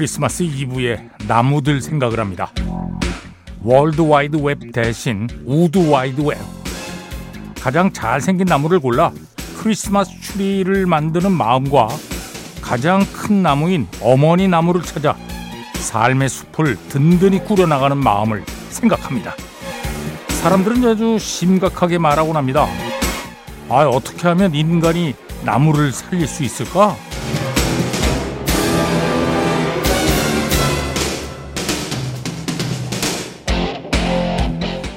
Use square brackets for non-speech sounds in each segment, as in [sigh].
크리스마스 이브에 나무들 생각을 합니다. 월드 와이드 웹 대신 Wood Wide Web. 가장 잘생긴 나무를 골라 크리스마스 트리를 만드는 마음과 가장 큰 나무인 어머니 나무를 찾아 삶의 숲을 든든히 꾸려나가는 마음을 생각합니다. 사람들은 아주 심각하게 말하곤 합니다. 아, 어떻게 하면 인간이 나무를 살릴 수 있을까?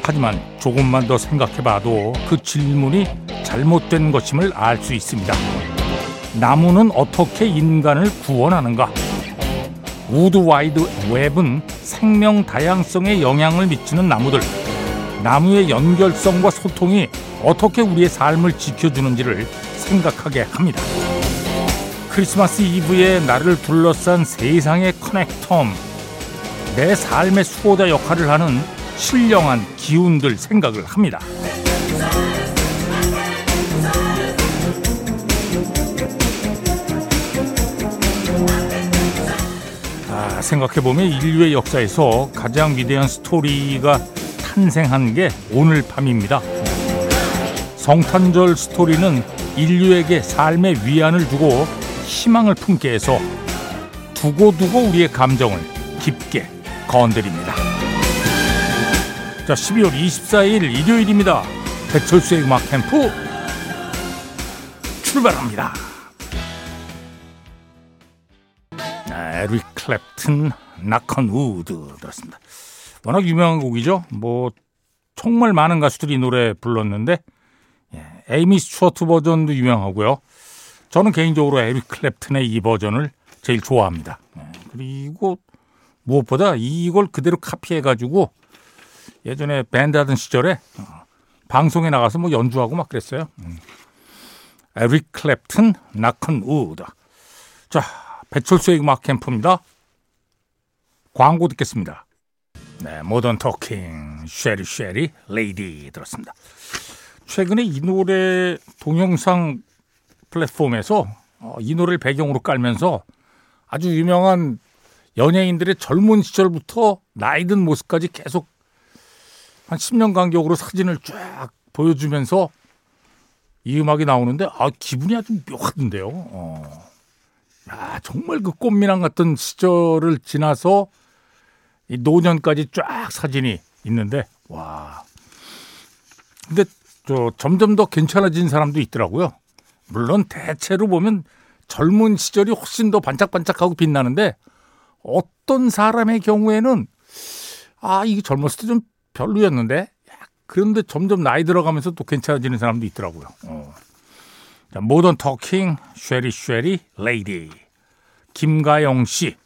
하지만 조금만 더 생각해봐도 그 질문이 잘못된 것임을 알 수 있습니다. 나무는 어떻게 인간을 구원하는가? Wood Wide Web은 생명 다양성에 영향을 미치는 나무들, 나무의 연결성과 소통이 어떻게 우리의 삶을 지켜주는지를 생각하게 합니다. 크리스마스 이브에 나를 둘러싼 세상의 커넥텀, 내 삶의 수호자 역할을 하는 신령한 기운들 생각을 합니다. 아, 생각해보면 인류의 역사에서 가장 위대한 스토리가 탄생한 게 오늘 밤입니다. 성탄절 스토리는 인류에게 삶의 위안을 주고 희망을 품게 해서 두고두고 우리의 감정을 깊게 건드립니다. 자, 12월 24일 일요일입니다. 배철수의 음악 캠프 출발합니다. 아, 에릭 클랩튼, Knock on Wood 들었습니다. 워낙 유명한 곡이죠. 뭐 정말 많은 가수들이 노래 불렀는데 예, 에이미 스튜어트 버전도 유명하고요. 저는 개인적으로 에릭 클랩튼의 이 버전을 제일 좋아합니다. 예, 그리고 무엇보다 이걸 그대로 카피해가지고 예전에 밴드 하던 시절에 어, 방송에 나가서 뭐 연주하고 막 그랬어요. 음. 에릭 클랩튼, Knock on Wood. 자, 배철수의 음악 캠프입니다. 광고 듣겠습니다. 네, 모던 토킹, Cheri Cheri Lady 들었습니다. 최근에 이 노래 동영상 플랫폼에서 어, 이 노래를 배경으로 깔면서 아주 유명한 연예인들의 젊은 시절부터 나이 든 모습까지 계속 한 10년 간격으로 사진을 쫙 보여주면서 이 음악이 나오는데 아 기분이 아주 묘하던데요. 어. 야 정말 그 꽃미남 같은 시절을 지나서 이 노년까지 쫙 사진이 있는데 와. 근데 저 점점 더 괜찮아진 사람도 있더라고요. 물론 대체로 보면 젊은 시절이 훨씬 더 반짝반짝하고 빛나는데 어떤 사람의 경우에는 아 이게 젊었을 때 좀 별로였는데 그런데 점점 나이 들어가면서 또 괜찮아지는 사람도 있더라고요. 어. 자, 모던 토킹 Cheri Cheri Lady 김가영 씨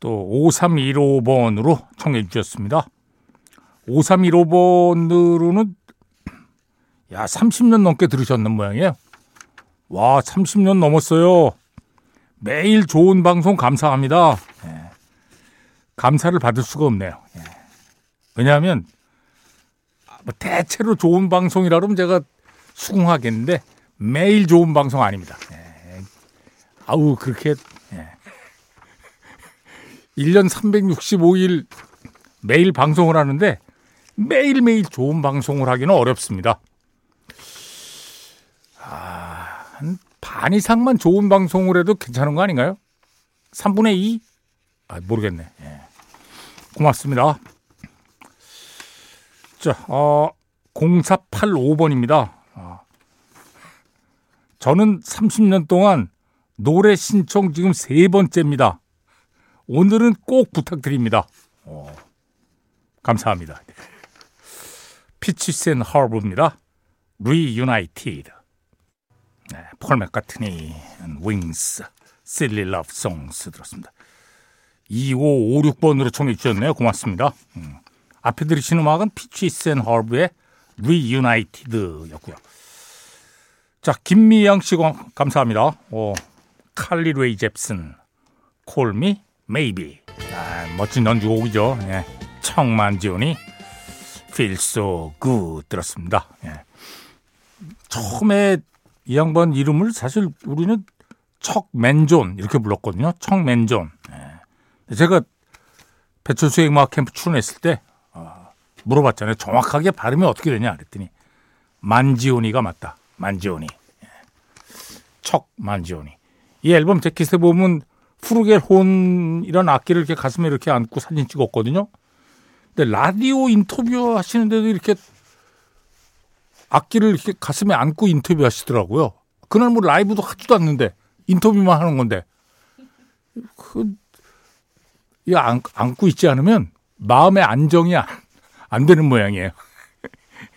또 5315번으로 청해 주셨습니다. 5315번으로는 야 30년 넘게 들으셨는 모양이에요. 와 30년 넘었어요. 매일 좋은 방송 감사합니다. 예. 감사를 받을 수가 없네요. 예. 왜냐하면 뭐 대체로 좋은 방송이라 그러면 제가 수긍하겠는데 매일 좋은 방송 아닙니다. 예. 아우 그렇게 예. 1년 365일 매일 방송을 하는데 매일매일 좋은 방송을 하기는 어렵습니다. 아, 한 반 이상만 좋은 방송을 해도 괜찮은 거 아닌가요? 3분의 2? 아, 모르겠네. 예. 고맙습니다. 자, 어, 0485번입니다. 어. 저는 30년 동안 노래 신청 지금 세 번째입니다. 오늘은 꼭 부탁드립니다. 어, 감사합니다. 앤 허브입니다. Reunited. 네, 폴 맥카트니, 윙스, Silly Love Songs 들었습니다. 2556번으로 청해 주셨네요. 고맙습니다. 음. 앞에 들으신 음악은 피치스 앤 허브의 Reunited였고요. 자, 김미양 씨 감사합니다. 오, 칼리 레이 젭슨, Me Maybe. 아, 멋진 연주곡이죠. 예. 척 맨지오니 Feel So Good 들었습니다. 예. 처음에 이 양반 이름을 사실 우리는 척 맨존 이렇게 불렀거든요. 척 맨존. 예. 제가 배철수의 음악 캠프 출연했을 때 어, 물어봤잖아요. 정확하게 발음이 어떻게 되냐 그랬더니 만지오니가 맞다. 만지오니. 예. 척 만지오니. 이 앨범 재킷에 보면 푸르겔 혼 이런 악기를 이렇게 가슴에 이렇게 안고 사진 찍었거든요. 근데 라디오 인터뷰 하시는데도 이렇게 악기를 이렇게 가슴에 안고 인터뷰 하시더라고요. 그날 뭐 라이브도 하지도 않는데 인터뷰만 하는 건데. 그, 이 안, 안고 있지 않으면 마음의 안정이 안, 안 되는 모양이에요.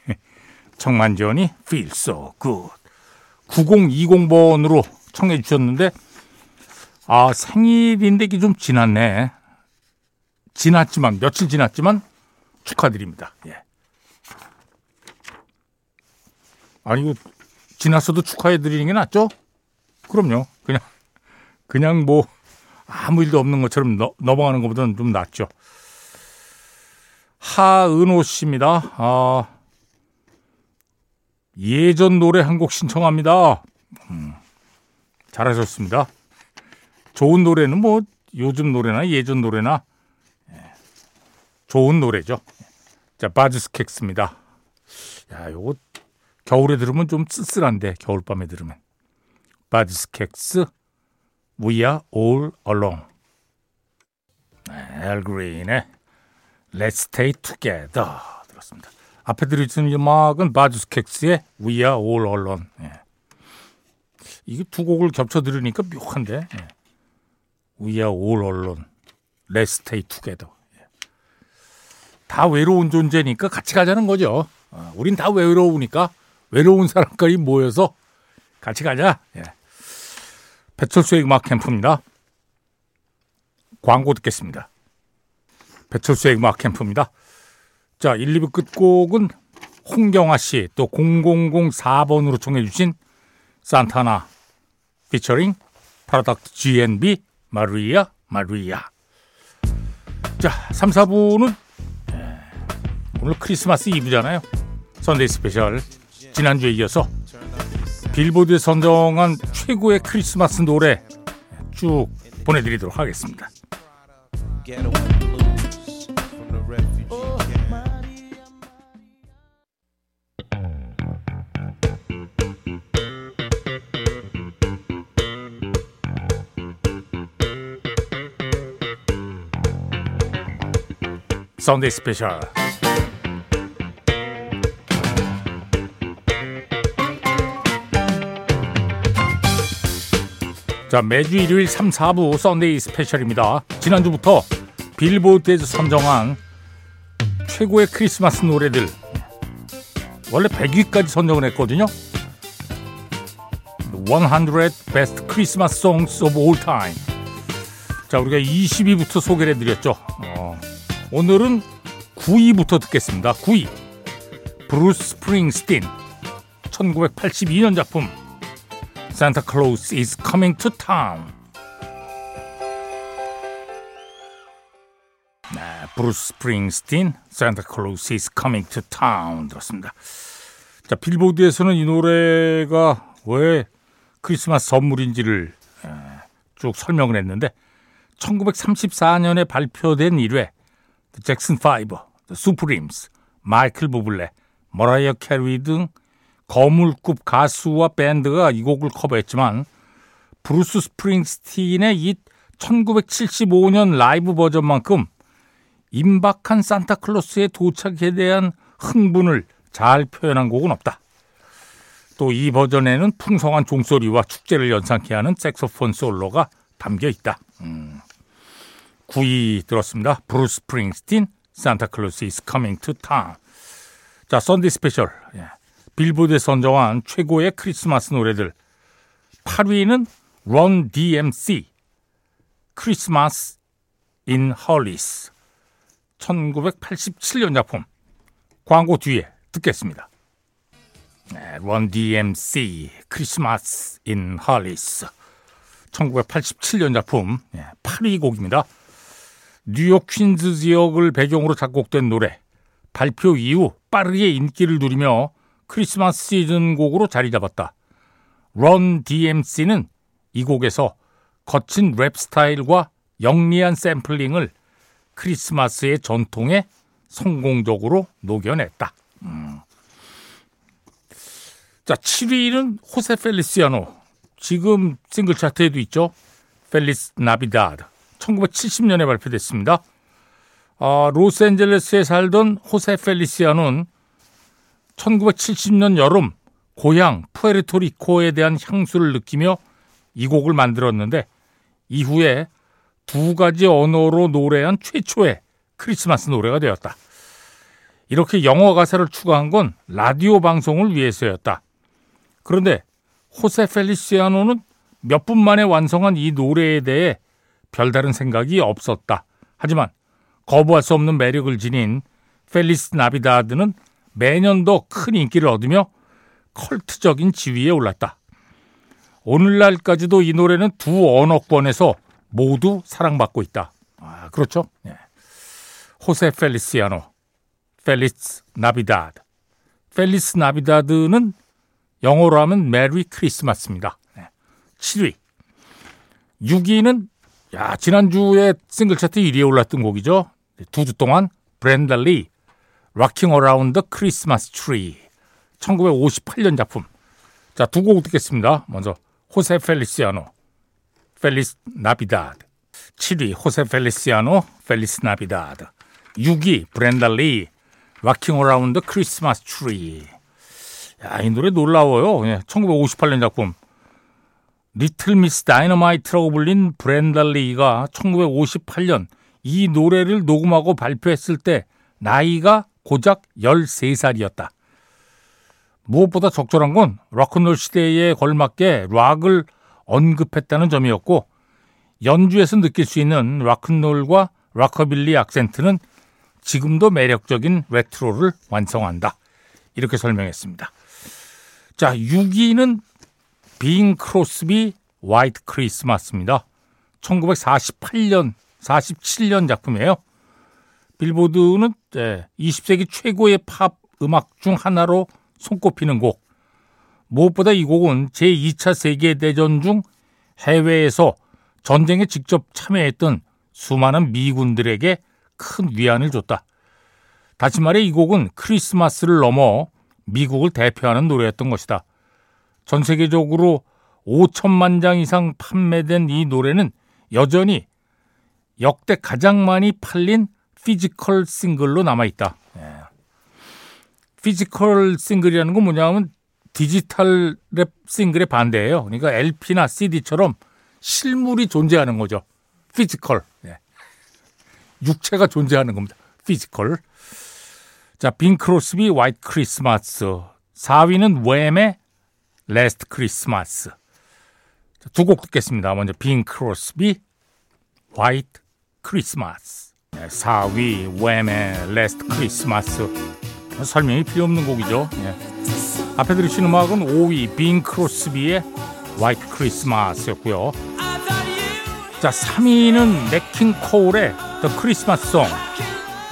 [laughs] 청만지원이 Feel So Good. 9020번으로 청해 주셨는데 아 생일인데 이게 좀 지났네. 지났지만 며칠 지났지만 축하드립니다. 예. 아니 이거 지났어도 축하해 드리는 게 낫죠? 그럼요. 그냥 그냥 뭐 아무 일도 없는 것처럼 너, 넘어가는 것보다는 좀 낫죠. 하은호 씨입니다. 아, 예전 노래 한 곡 신청합니다. 음, 잘하셨습니다. 좋은 노래는 뭐 요즘 노래나 예전 노래나 예, 좋은 노래죠. 자, 바즈스캑스입니다. 야, 요거 겨울에 들으면 좀 쓸쓸한데 겨울밤에 들으면. 바즈스캑스 We Are All Alone. 엘 그린의 Let's Stay Together 들었습니다. 앞에 들으신 음악은 바즈스캑스의 We Are All Alone. 예. 이게 두 곡을 겹쳐 들으니까 묘한데. 예. We Are All Alone. Let's Stay Together. 예. 다 외로운 존재니까 같이 가자는 거죠. 어, 우린 다 외로우니까 외로운 사람까지 모여서 같이 가자. 예. 배철수의 음악 캠프입니다. 광고 듣겠습니다. 배철수의 음악 캠프입니다. 자, 1, 2부 끝곡은 홍경아 씨, 또 0004번으로 청해주신 산타나 featuring 프로덕트 G&B Maria Maria. 자, 3, 4부는 오늘 크리스마스 이브잖아요. Sunday Special 지난주에 이어서 빌보드에 선정한 최고의 크리스마스 노래 쭉 보내드리도록 하겠습니다. Sunday Special 자 매주 일요일 3, 4부 Sunday Special입니다. 지난주부터 빌보드에서 선정한 최고의 크리스마스 노래들 원래 100위까지 선정을 했거든요. 100 Best Christmas Songs of All Time. 자 우리가 20위부터 소개를 해드렸죠. 어, 오늘은 9위부터 듣겠습니다. 9위 브루스 스프링스틴 1982년 작품 Santa Claus is coming to town. 네, 브루스 스프링스틴 Santa Claus is coming to town 들었습니다. 자, 빌보드에서는 이 노래가 왜 크리스마스 선물인지를 쭉 설명을 했는데 1934년에 발표된 이래 잭슨 5, The Supremes, 마이클 부블레, 머라이어 캐리 등 거물급 가수와 밴드가 이 곡을 커버했지만 브루스 스프링스틴의 이 1975년 라이브 버전만큼 임박한 산타클로스의 도착에 대한 흥분을 잘 표현한 곡은 없다. 또 이 버전에는 풍성한 종소리와 축제를 연상케 하는 색소폰 솔로가 담겨 있다. 음. 9위 들었습니다. 브루스 스프링스틴, Santa Claus is coming to town. 자, Sunday Special. 예. 빌보드에 선정한 최고의 크리스마스 노래들 8위는 Run DMC Christmas in Hollis 1987년 작품 광고 뒤에 듣겠습니다. 네, Run DMC 크리스마스 인 헐리스 1987년 작품 8위 곡입니다. 뉴욕 퀸즈 지역을 배경으로 작곡된 노래 발표 이후 빠르게 인기를 누리며 크리스마스 시즌 곡으로 자리 잡았다. 런 DMC는 이 곡에서 거친 랩 스타일과 영리한 샘플링을 크리스마스의 전통에 성공적으로 녹여냈다. 음. 자, 7위는 호세 펠리시아노. 지금 싱글 차트에도 있죠. Feliz Navidad. 1970년에 발표됐습니다. 아, 로스앤젤레스에 살던 호세 펠리시아노는 1970년 여름 고향 푸에르토리코에 대한 향수를 느끼며 이 곡을 만들었는데 이후에 두 가지 언어로 노래한 최초의 크리스마스 노래가 되었다. 이렇게 영어 가사를 추가한 건 라디오 방송을 위해서였다. 그런데 호세 펠리시아노는 몇 분 만에 완성한 이 노래에 대해 별다른 생각이 없었다. 하지만 거부할 수 없는 매력을 지닌 Feliz Navidad는 매년 더큰 인기를 얻으며 컬트적인 지위에 올랐다. 오늘날까지도 이 노래는 두 언어권에서 모두 사랑받고 있다. 아, 그렇죠? 네. 호세 펠리시아노, Feliz Navidad. Feliz Navidad는 영어로 하면 Merry Christmas입니다. 네. 7위. 6위는 야, 지난주에 싱글 차트 1위에 올랐던 곡이죠. 두 주 동안 브랜다 리 Rockin' Around Christmas Tree 1958년 작품. 자, 두 곡 듣겠습니다. 먼저 호세 펠리시아노 Feliz Navidad 7위 호세 펠리시아노 Feliz Navidad 6위 브랜다 리 Rockin' Around Christmas Tree 야, 이 노래 놀라워요. 예, 1958년 작품. Little Miss Dynamite라고 불린 브랜다 리가 1958년 이 노래를 녹음하고 발표했을 때 나이가 고작 13살이었다. 무엇보다 적절한 건 락큰롤 시대에 걸맞게 락을 언급했다는 점이었고 연주에서 느낄 수 있는 락큰롤과 락커빌리 악센트는 지금도 매력적인 레트로를 완성한다. 이렇게 설명했습니다. 자, 6위는 빙 크로스비 화이트 크리스마스입니다. 1948년, 47년 작품이에요. 빌보드는 20세기 최고의 팝 음악 중 하나로 손꼽히는 곡. 무엇보다 이 곡은 제2차 세계대전 중 해외에서 전쟁에 직접 참여했던 수많은 미군들에게 큰 위안을 줬다. 다시 말해 이 곡은 크리스마스를 넘어 미국을 대표하는 노래였던 것이다. 전 세계적으로 5천만 장 이상 판매된 이 노래는 여전히 역대 가장 많이 팔린 physical 싱글로 남아있다. 예. physical 싱글이라는 건 뭐냐면 디지털 랩 싱글의 반대예요. 그러니까 LP나 CD처럼 실물이 존재하는 거죠. Physical. 예. 육체가 존재하는 겁니다. Physical. 자, 빙 크로스비 White Christmas. 4위는 왬의 Last Christmas. 두 곡 듣겠습니다. 먼저 빙 크로스비, White Christmas. 4위 왬의 Last Christmas. 설명이 필요 없는 곡이죠. 예. 앞에 들으신 음악은 5위 빈 크로스비의 화이트 크리스마스였고요. 자, 3위는 네킹 코울의 The Christmas Song,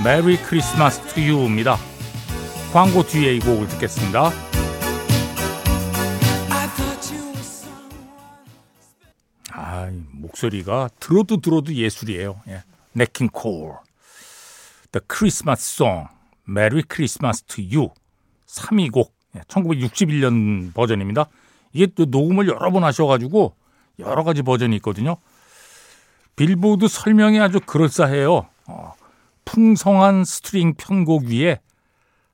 Merry Christmas to You입니다. 광고 뒤에 이 곡을 듣겠습니다. 목소리가 들어도 들어도 예술이에요. 예. 네킹 콜. The Christmas Song. Merry Christmas to You. 3위 곡. 1961년 버전입니다. 이게 또 녹음을 여러 번 하셔가지고 여러 가지 버전이 있거든요. 빌보드 설명이 아주 그럴싸해요. 어, 풍성한 스트링 편곡 위에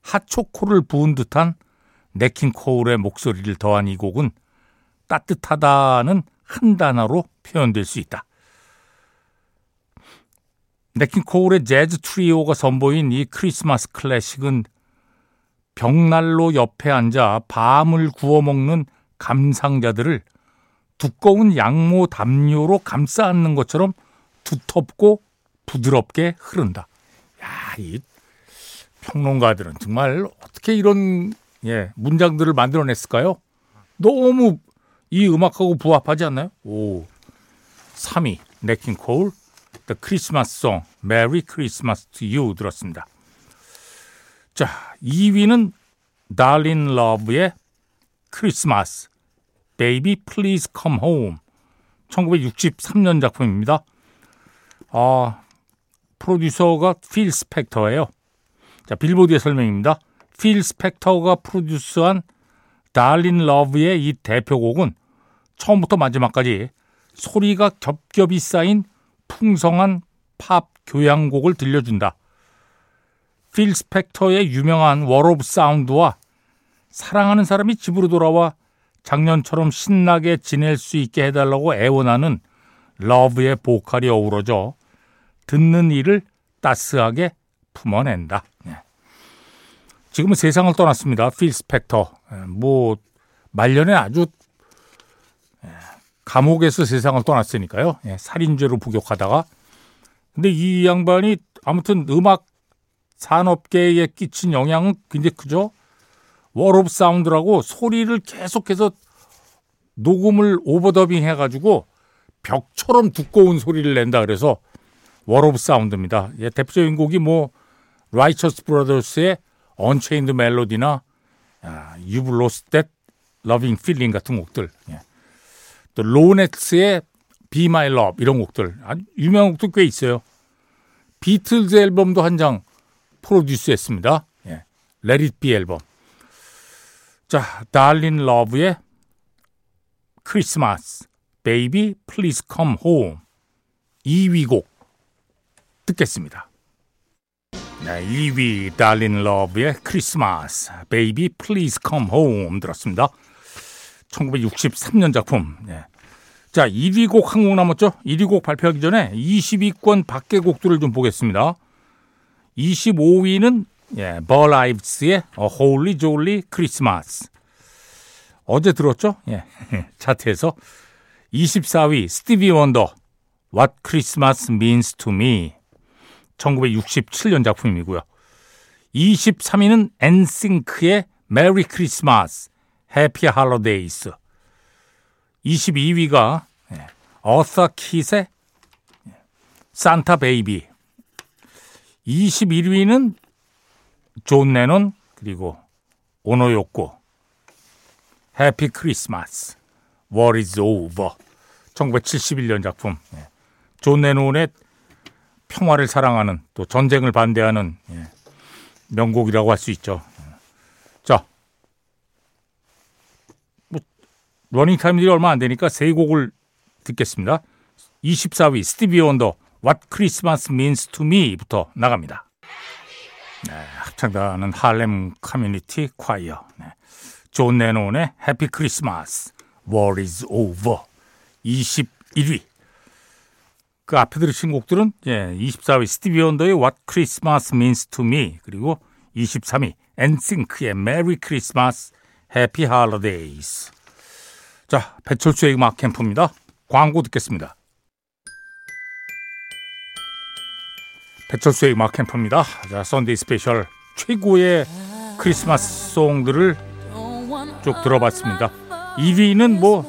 핫초코를 부은 듯한 냇 킹 콜의 목소리를 더한 이 곡은 따뜻하다는 한 단어로 표현될 수 있다. 네킹 코울의 재즈 트리오가 선보인 이 크리스마스 클래식은 벽난로 옆에 앉아 밤을 구워 먹는 감상자들을 두꺼운 양모 담요로 감싸 안는 것처럼 두텁고 부드럽게 흐른다. 야, 이 평론가들은 정말 어떻게 이런 예, 문장들을 만들어냈을까요? 너무 이 음악하고 부합하지 않나요? 오. 3위 네킹 콜 The Christmas Song Merry Christmas to You 들었습니다. 자, 2위는 Darlin Love의 크리스마스 Baby Please Come Home 1963년 작품입니다. 아, 프로듀서가 필 스펙터예요. 자, 빌보드의 설명입니다. 필 스펙터가 프로듀스한 달린 러브의 이 대표곡은 처음부터 마지막까지 소리가 겹겹이 쌓인 풍성한 팝 교향곡을 들려준다. 필 스펙터의 유명한 Wall of Sound와 사랑하는 사람이 집으로 돌아와 작년처럼 신나게 지낼 수 있게 해달라고 애원하는 러브의 보컬이 어우러져 듣는 이를 따스하게 품어낸다. 네. 지금은 세상을 떠났습니다. 필 스펙터. 예, 뭐 말년에 아주 예, 감옥에서 세상을 떠났으니까요. 예, 살인죄로 복역하다가 근데 이 양반이 아무튼 음악 산업계에 끼친 영향은 굉장히 크죠. Wall of Sound라고 소리를 계속해서 녹음을 overdubbing 해가지고 벽처럼 두꺼운 소리를 낸다 그래서 Wall of Sound입니다. 예, 대표적인 곡이 뭐 라이처스 브라더스의 Unchained Melody나 Lost That Loving Feeling 같은 곡들. 예. 또 로네츠의 Be My Love 이런 곡들 아주 유명한 곡도 꽤 있어요. 비틀즈 앨범도 한 장 produce했습니다. 예. Let It Be 앨범. 자, 달린 러브의 Christmas Baby Please Come Home 2위 곡 듣겠습니다. 네, 2위 달린 러브의 크리스마스 Baby Please Come Home 들었습니다. 1963년 작품. 네. 자, 1위 곡 한 곡 남았죠? 1위 곡 발표하기 전에 20위권 밖의 곡들을 좀 보겠습니다. 25위는 예, 버라이브스의 A Holy Jolly Christmas. 어제 들었죠? 예, [laughs] 차트에서 24위 스티비 원더 What Christmas Means to Me 1967년 작품이고요. 23위는 엔싱크의 Merry Christmas Happy Holidays 22위가 어사 킷의 Santa Baby 21위는 존 레논 그리고 오노요코 Happy Christmas War is over 1971년 작품 예. 존 레논의 평화를 사랑하는 또 전쟁을 반대하는 예. 명곡이라고 할 수 있죠. 자, 뭐 러닝 타임들이 얼마 안 되니까 세 곡을 듣겠습니다. 24위 스티비 원더 What Christmas Means to Me부터 나갑니다. 네, 합창단은 할렘 커뮤니티 콰이어. 네. 존 레논의 Happy Christmas, War is over. 21위. 그 앞에 들으신 곡들은 예, 24위 스티비 원더의 What Christmas Means to Me 그리고 23위 엔싱크의 Merry Christmas, Happy Holidays. 자, 배철수의 음악 캠프입니다. 광고 듣겠습니다. 배철수의 음악 캠프입니다. 자, Sunday Special 최고의 크리스마스 송들을 쭉 들어봤습니다. 1위는 뭐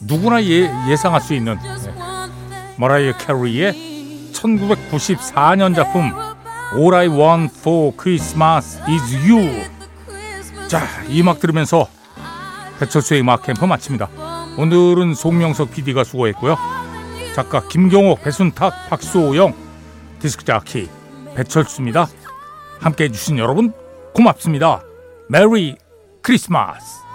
누구나 예, 예상할 수 있는 네. 머라이어 캐리의 1994년 작품 All I Want for Christmas is You. 자, 이 음악 들으면서 배철수의 음악 캠프 마칩니다. 오늘은 송명석 PD가 수고했고요. 작가 김경옥, 배순탁, 박수호영, 디스크 자키 배철수입니다. 함께 해 주신 여러분 고맙습니다. 메리 크리스마스.